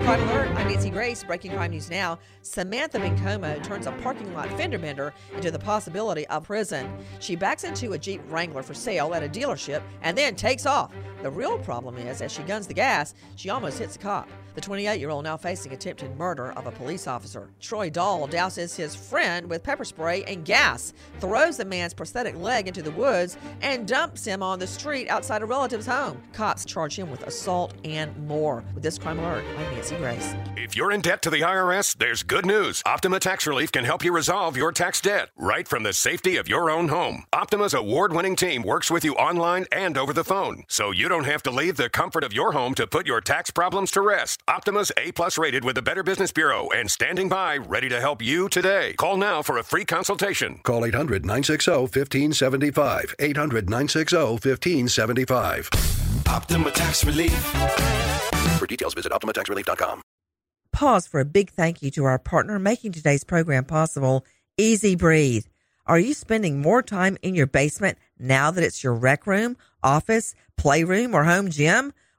Crime Alert, I'm Nancy Grace. Breaking crime news now. Samantha Bencomo turns a parking lot fender bender into the possibility of prison. She backs into a Jeep Wrangler for sale at a dealership and then takes off. The real problem is, as she guns the gas, she almost hits a cop. The 28 year old now facing attempted murder of a police officer. Troy Dahl douses his friend with pepper spray and gas, throws the man's prosthetic leg into the woods, and dumps him on the street outside a relative's home. Cops charge him with assault and more. With this crime alert, I'm Nancy Grace. If you're in debt to the IRS, there's good news. Optima Tax Relief can help you resolve your tax debt right from the safety of your own home. Optima's award winning team works with you online and over the phone, so you don't have to leave the comfort of your home to put your tax problems to rest. Optima's A plus rated with the Better Business Bureau and standing by ready to help you today. Call now for a free consultation. Call 800 960 1575. 800 960 1575. Optima Tax Relief. For details, visit OptimaTaxRelief.com. Pause for a big thank you to our partner making today's program possible, EZ Breathe. Are you spending more time in your basement now that it's your rec room, office, playroom, or home gym?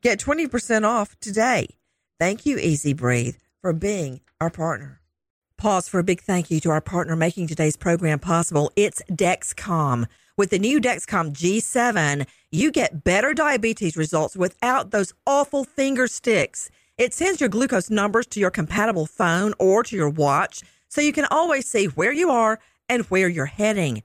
Get 20% off today. Thank you, EZ Breathe, for being our partner. Pause for a big thank you to our partner making today's program possible. It's Dexcom. With the new Dexcom G7, you get better diabetes results without those awful finger sticks. It sends your glucose numbers to your compatible phone or to your watch so you can always see where you are and where you're heading.